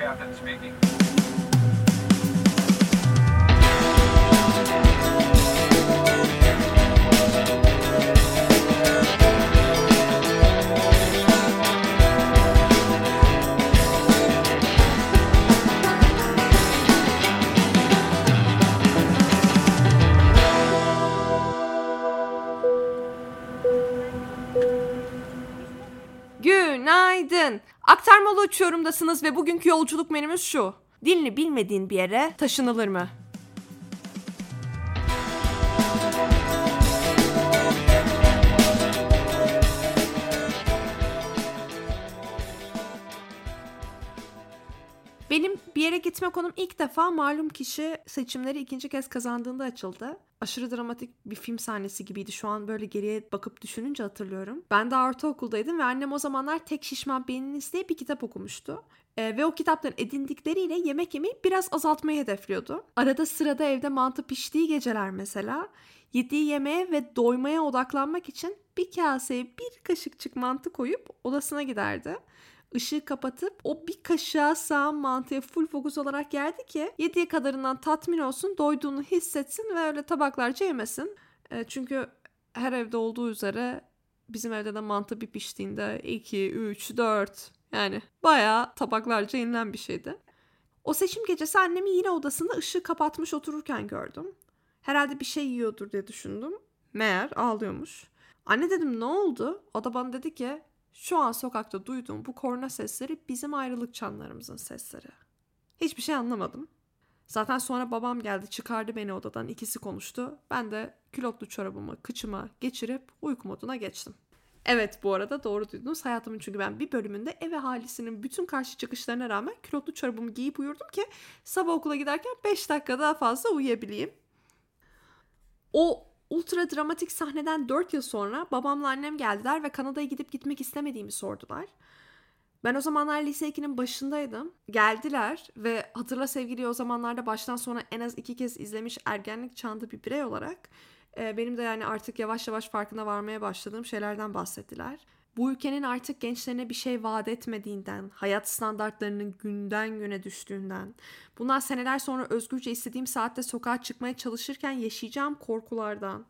Captain speaking. Günaydın. Aktarmalı uçuyorumdasınız ve bugünkü yolculuk menümüz şu. Dilini bilmediğin bir yere taşınılır mı? Benim bir yere gitme konum ilk defa malum kişi seçimleri ikinci kez kazandığında açıldı. Aşırı dramatik bir film sahnesi gibiydi. Şu an böyle geriye bakıp düşününce hatırlıyorum. Ben de ortaokuldaydım ve annem o zamanlar Tek Şişman Beyniniz diye bir kitap okumuştu. Ee, ve o kitaptan edindikleriyle yemek yemeyi biraz azaltmayı hedefliyordu. Arada sırada evde mantı piştiği geceler mesela yediği yemeğe ve doymaya odaklanmak için bir kaseye bir kaşıkçık mantı koyup odasına giderdi ışığı kapatıp o bir kaşığa sağan mantıya full fokus olarak yerdi ki yediği kadarından tatmin olsun, doyduğunu hissetsin ve öyle tabaklarca yemesin. E, çünkü her evde olduğu üzere bizim evde de mantı bir piştiğinde 2, 3, 4 yani bayağı tabaklarca yenilen bir şeydi. O seçim gecesi annemi yine odasında ışığı kapatmış otururken gördüm. Herhalde bir şey yiyordur diye düşündüm. Meğer ağlıyormuş. Anne dedim ne oldu? O da bana dedi ki şu an sokakta duyduğum bu korna sesleri bizim ayrılık çanlarımızın sesleri. Hiçbir şey anlamadım. Zaten sonra babam geldi çıkardı beni odadan ikisi konuştu. Ben de külotlu çorabımı kıçıma geçirip uyku moduna geçtim. Evet bu arada doğru duydunuz. Hayatımın çünkü ben bir bölümünde ev ahalisinin bütün karşı çıkışlarına rağmen külotlu çorabımı giyip uyurdum ki sabah okula giderken 5 dakika daha fazla uyuyabileyim. O ultra dramatik sahneden 4 yıl sonra babamla annem geldiler ve Kanada'ya gidip gitmek istemediğimi sordular. Ben o zamanlar lise 2'nin başındaydım. Geldiler ve hatırla sevgili o zamanlarda baştan sona en az iki kez izlemiş ergenlik çağında bir birey olarak benim de yani artık yavaş yavaş farkına varmaya başladığım şeylerden bahsettiler. Bu ülkenin artık gençlerine bir şey vaat etmediğinden, hayat standartlarının günden güne düştüğünden, bundan seneler sonra özgürce istediğim saatte sokağa çıkmaya çalışırken yaşayacağım korkulardan,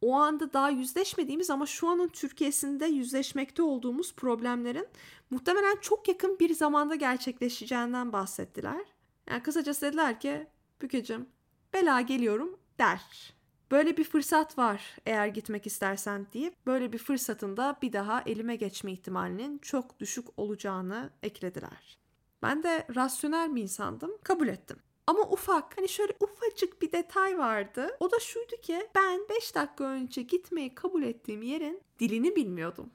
o anda daha yüzleşmediğimiz ama şu anın Türkiye'sinde yüzleşmekte olduğumuz problemlerin muhtemelen çok yakın bir zamanda gerçekleşeceğinden bahsettiler. Yani kısacası dediler ki Bükecim bela geliyorum der. Böyle bir fırsat var eğer gitmek istersen deyip böyle bir fırsatın da bir daha elime geçme ihtimalinin çok düşük olacağını eklediler. Ben de rasyonel bir insandım, kabul ettim. Ama ufak, hani şöyle ufacık bir detay vardı. O da şuydu ki ben 5 dakika önce gitmeyi kabul ettiğim yerin dilini bilmiyordum.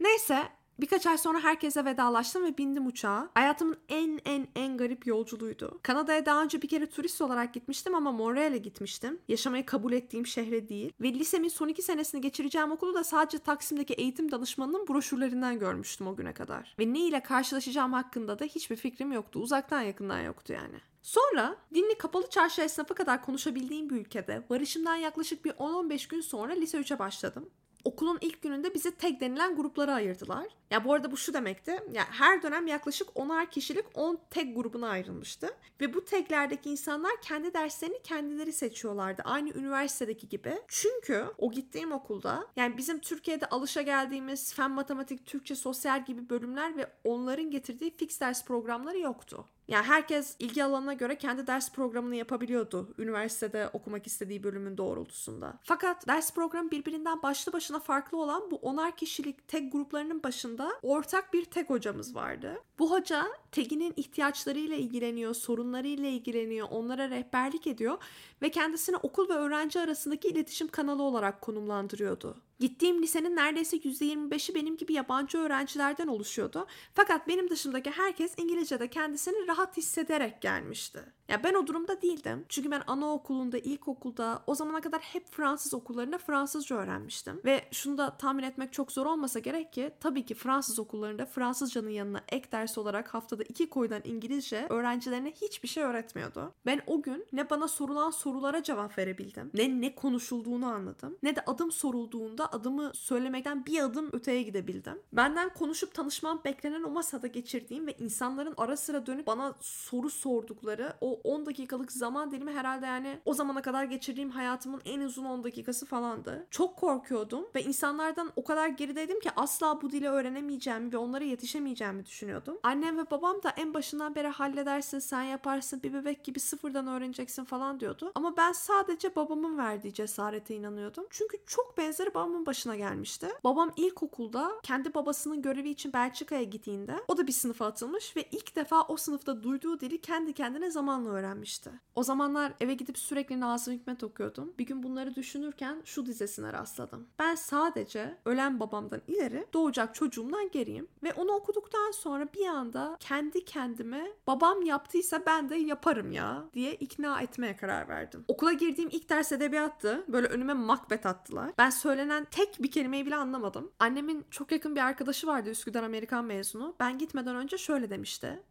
Neyse Birkaç ay sonra herkese vedalaştım ve bindim uçağa. Hayatımın en en en garip yolculuğuydu. Kanada'ya daha önce bir kere turist olarak gitmiştim ama Montreal'e gitmiştim. Yaşamayı kabul ettiğim şehre değil. Ve lisemin son iki senesini geçireceğim okulu da sadece Taksim'deki eğitim danışmanının broşürlerinden görmüştüm o güne kadar. Ve ne ile karşılaşacağım hakkında da hiçbir fikrim yoktu. Uzaktan yakından yoktu yani. Sonra dinli kapalı çarşı esnafı kadar konuşabildiğim bir ülkede varışımdan yaklaşık bir 10-15 gün sonra lise 3'e başladım okulun ilk gününde bizi tek denilen gruplara ayırdılar. Ya bu arada bu şu demekti. Ya her dönem yaklaşık 10'ar kişilik 10 tek grubuna ayrılmıştı. Ve bu teklerdeki insanlar kendi derslerini kendileri seçiyorlardı. Aynı üniversitedeki gibi. Çünkü o gittiğim okulda yani bizim Türkiye'de alışa geldiğimiz fen, matematik, Türkçe, sosyal gibi bölümler ve onların getirdiği fix ders programları yoktu. Yani herkes ilgi alanına göre kendi ders programını yapabiliyordu üniversitede okumak istediği bölümün doğrultusunda. Fakat ders programı birbirinden başlı başına farklı olan bu onar kişilik tek gruplarının başında ortak bir tek hocamız vardı. Bu hoca TEG'inin ihtiyaçlarıyla ilgileniyor, sorunlarıyla ilgileniyor, onlara rehberlik ediyor ve kendisini okul ve öğrenci arasındaki iletişim kanalı olarak konumlandırıyordu. Gittiğim lisenin neredeyse %25'i benim gibi yabancı öğrencilerden oluşuyordu. Fakat benim dışımdaki herkes İngilizce'de kendisini rahat hissederek gelmişti. Ya ben o durumda değildim. Çünkü ben anaokulunda, ilkokulda o zamana kadar hep Fransız okullarında Fransızca öğrenmiştim. Ve şunu da tahmin etmek çok zor olmasa gerek ki tabii ki Fransız okullarında Fransızcanın yanına ek ders olarak haftada iki koyudan İngilizce öğrencilerine hiçbir şey öğretmiyordu. Ben o gün ne bana sorulan sorulara cevap verebildim, ne ne konuşulduğunu anladım, ne de adım sorulduğunda adımı söylemekten bir adım öteye gidebildim. Benden konuşup tanışmam beklenen o masada geçirdiğim ve insanların ara sıra dönüp bana soru sordukları o 10 dakikalık zaman dilimi herhalde yani o zamana kadar geçirdiğim hayatımın en uzun 10 dakikası falandı. Çok korkuyordum ve insanlardan o kadar gerideydim ki asla bu dili öğrenemeyeceğimi ve onlara yetişemeyeceğimi düşünüyordum. Annem ve babam da en başından beri halledersin, sen yaparsın, bir bebek gibi sıfırdan öğreneceksin falan diyordu. Ama ben sadece babamın verdiği cesarete inanıyordum. Çünkü çok benzeri babamın başına gelmişti. Babam ilkokulda kendi babasının görevi için Belçika'ya gittiğinde o da bir sınıfa atılmış ve ilk defa o sınıfta duyduğu dili kendi kendine zamanla öğrenmişti. O zamanlar eve gidip sürekli Nazım Hikmet okuyordum. Bir gün bunları düşünürken şu dizesine rastladım. Ben sadece ölen babamdan ileri doğacak çocuğumdan geriyim ve onu okuduktan sonra bir anda kendi kendime babam yaptıysa ben de yaparım ya diye ikna etmeye karar verdim. Okula girdiğim ilk ders edebiyattı. Böyle önüme Macbeth attılar. Ben söylenen tek bir kelimeyi bile anlamadım. Annemin çok yakın bir arkadaşı vardı Üsküdar Amerikan mezunu. Ben gitmeden önce şöyle demişti.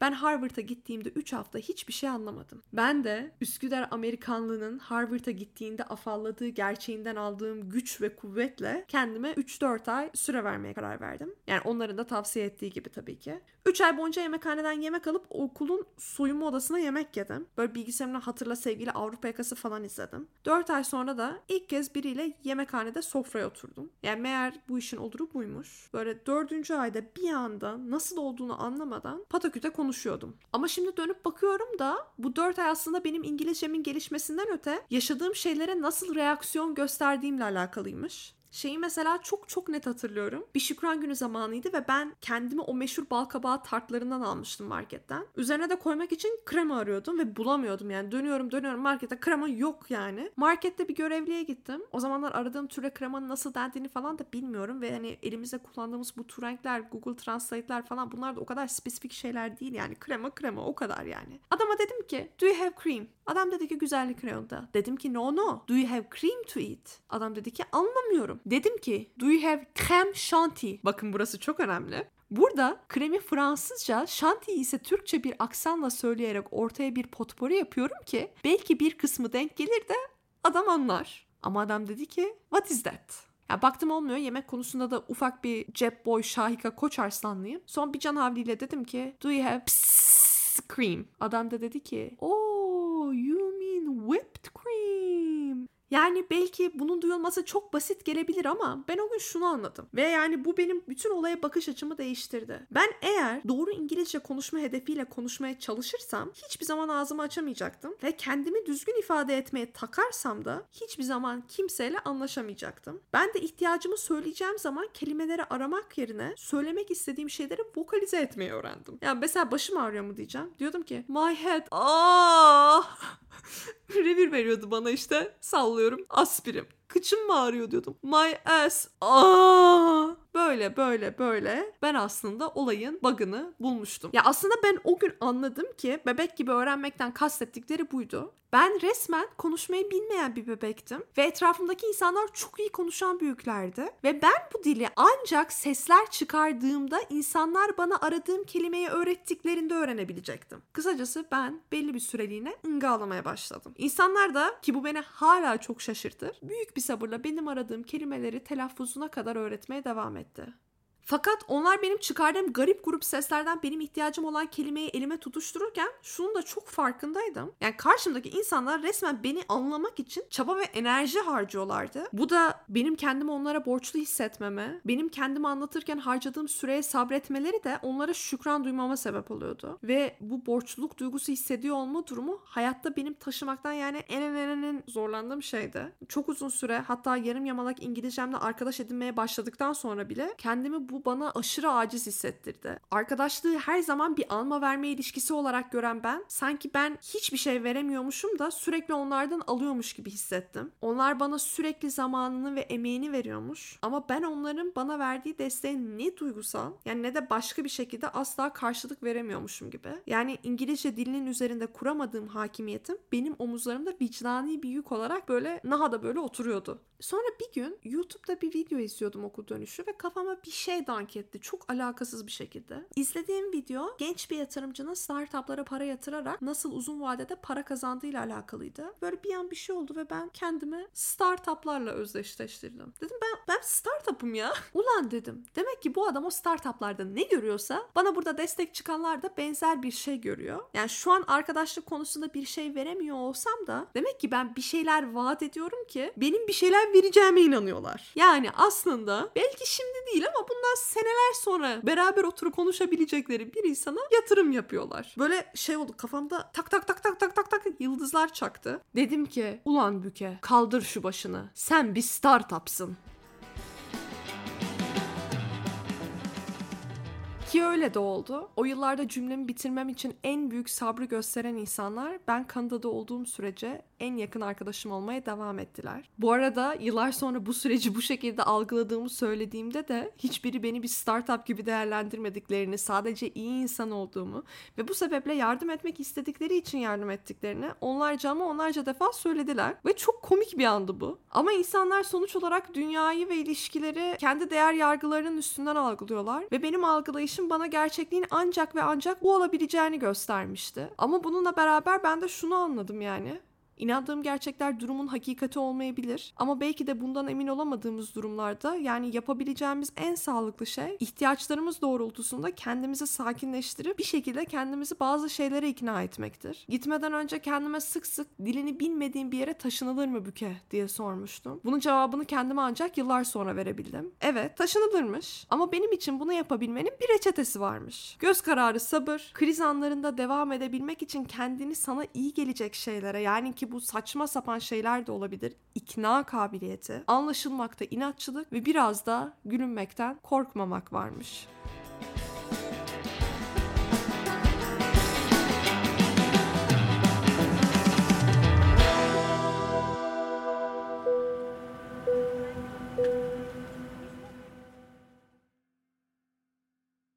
Ben Harvard'a gittiğimde 3 hafta hiçbir şey anlamadım. Ben de Üsküdar Amerikanlığının Harvard'a gittiğinde afalladığı gerçeğinden aldığım güç ve kuvvetle kendime 3-4 ay süre vermeye karar verdim. Yani onların da tavsiye ettiği gibi tabii ki. 3 ay boyunca yemekhaneden yemek alıp okulun soyunma odasına yemek yedim. Böyle bilgisayarımdan hatırla sevgili Avrupa yakası falan izledim. 4 ay sonra da ilk kez biriyle yemekhanede sofraya oturdum. Yani meğer bu işin oluru buymuş. Böyle 4. ayda bir anda nasıl olduğunu anlamadan pataküte konuşuyordum. Ama şimdi dönüp bakıyorum da bu 4 ay aslında benim İngilizcemin gelişmesinden öte yaşadığım şeylere nasıl reaksiyon gösterdiğimle alakalıymış. Şeyi mesela çok çok net hatırlıyorum. Bir şükran günü zamanıydı ve ben kendimi o meşhur bal kabağı tartlarından almıştım marketten. Üzerine de koymak için krema arıyordum ve bulamıyordum yani. Dönüyorum dönüyorum markete krema yok yani. Markette bir görevliye gittim. O zamanlar aradığım türe kremanın nasıl dendiğini falan da bilmiyorum ve hani elimizde kullandığımız bu renkler, Google Translate'ler falan bunlar da o kadar spesifik şeyler değil yani. Krema krema o kadar yani. Adama dedim ki do you have cream? Adam dedi ki güzellik reyonda. Dedim ki no no. Do you have cream to eat? Adam dedi ki anlamıyorum. Dedim ki do you have crème chantilly? Bakın burası çok önemli. Burada kremi Fransızca, şantiyi ise Türkçe bir aksanla söyleyerek ortaya bir potpori yapıyorum ki belki bir kısmı denk gelir de adam anlar. Ama adam dedi ki what is that? Ya baktım olmuyor. Yemek konusunda da ufak bir cep boy Şahika Koç Arslanlıyım. Son bir can havliyle dedim ki do you have psss cream? Adam da dedi ki oh you mean whipped cream. Yani belki bunun duyulması çok basit gelebilir ama ben o gün şunu anladım. Ve yani bu benim bütün olaya bakış açımı değiştirdi. Ben eğer doğru İngilizce konuşma hedefiyle konuşmaya çalışırsam hiçbir zaman ağzımı açamayacaktım. Ve kendimi düzgün ifade etmeye takarsam da hiçbir zaman kimseyle anlaşamayacaktım. Ben de ihtiyacımı söyleyeceğim zaman kelimeleri aramak yerine söylemek istediğim şeyleri vokalize etmeyi öğrendim. Yani mesela başım ağrıyor mu diyeceğim. Diyordum ki my head. Ah! Revir veriyordu bana işte. Sallıyorum. Aspirim. Kıçım mı ağrıyor diyordum. My ass. Aa! Böyle böyle böyle ben aslında olayın bug'ını bulmuştum. Ya aslında ben o gün anladım ki bebek gibi öğrenmekten kastettikleri buydu. Ben resmen konuşmayı bilmeyen bir bebektim ve etrafımdaki insanlar çok iyi konuşan büyüklerdi ve ben bu dili ancak sesler çıkardığımda insanlar bana aradığım kelimeyi öğrettiklerinde öğrenebilecektim. Kısacası ben belli bir süreliğine ıngalamaya başladım. İnsanlar da ki bu beni hala çok şaşırtır. Büyük bir sabırla benim aradığım kelimeleri telaffuzuna kadar öğretmeye devam etti. Fakat onlar benim çıkardığım garip grup seslerden benim ihtiyacım olan kelimeyi elime tutuştururken şunun da çok farkındaydım. Yani karşımdaki insanlar resmen beni anlamak için çaba ve enerji harcıyorlardı. Bu da benim kendimi onlara borçlu hissetmeme, benim kendimi anlatırken harcadığım süreye sabretmeleri de onlara şükran duymama sebep oluyordu. Ve bu borçluluk duygusu hissediyor olma durumu hayatta benim taşımaktan yani en en en zorlandığım şeydi. Çok uzun süre hatta yarım yamalak İngilizcemle arkadaş edinmeye başladıktan sonra bile kendimi bu bu bana aşırı aciz hissettirdi. Arkadaşlığı her zaman bir alma verme ilişkisi olarak gören ben sanki ben hiçbir şey veremiyormuşum da sürekli onlardan alıyormuş gibi hissettim. Onlar bana sürekli zamanını ve emeğini veriyormuş ama ben onların bana verdiği desteğe ne duygusal yani ne de başka bir şekilde asla karşılık veremiyormuşum gibi. Yani İngilizce dilinin üzerinde kuramadığım hakimiyetim benim omuzlarımda vicdani bir yük olarak böyle nahada böyle oturuyordu. Sonra bir gün YouTube'da bir video izliyordum okul dönüşü ve kafama bir şey dank etti. Çok alakasız bir şekilde. İzlediğim video genç bir yatırımcının startuplara para yatırarak nasıl uzun vadede para kazandığıyla alakalıydı. Böyle bir an bir şey oldu ve ben kendimi startuplarla özdeşleştirdim. Dedim ben ben startup'ım ya. Ulan dedim. Demek ki bu adam o startuplarda ne görüyorsa bana burada destek çıkanlar da benzer bir şey görüyor. Yani şu an arkadaşlık konusunda bir şey veremiyor olsam da demek ki ben bir şeyler vaat ediyorum ki benim bir şeyler vereceğime inanıyorlar. Yani aslında belki şimdi değil ama bundan seneler sonra beraber oturup konuşabilecekleri bir insana yatırım yapıyorlar. Böyle şey oldu kafamda tak tak tak tak tak tak tak yıldızlar çaktı. Dedim ki ulan Büke kaldır şu başını. Sen bir startupsın. Ki öyle de oldu. O yıllarda cümlemi bitirmem için en büyük sabrı gösteren insanlar ben Kanada'da olduğum sürece en yakın arkadaşım olmaya devam ettiler. Bu arada yıllar sonra bu süreci bu şekilde algıladığımı söylediğimde de hiçbiri beni bir startup gibi değerlendirmediklerini, sadece iyi insan olduğumu ve bu sebeple yardım etmek istedikleri için yardım ettiklerini onlarca ama onlarca defa söylediler ve çok komik bir andı bu. Ama insanlar sonuç olarak dünyayı ve ilişkileri kendi değer yargılarının üstünden algılıyorlar ve benim algılayışım bana gerçekliğin ancak ve ancak bu olabileceğini göstermişti. Ama bununla beraber ben de şunu anladım yani. İnandığım gerçekler durumun hakikati olmayabilir ama belki de bundan emin olamadığımız durumlarda yani yapabileceğimiz en sağlıklı şey ihtiyaçlarımız doğrultusunda kendimizi sakinleştirip bir şekilde kendimizi bazı şeylere ikna etmektir. Gitmeden önce kendime sık sık dilini bilmediğim bir yere taşınılır mı büke diye sormuştum. Bunun cevabını kendime ancak yıllar sonra verebildim. Evet taşınılırmış ama benim için bunu yapabilmenin bir reçetesi varmış. Göz kararı sabır, kriz anlarında devam edebilmek için kendini sana iyi gelecek şeylere yani ki bu saçma sapan şeyler de olabilir. İkna kabiliyeti, anlaşılmakta inatçılık ve biraz da gülünmekten korkmamak varmış.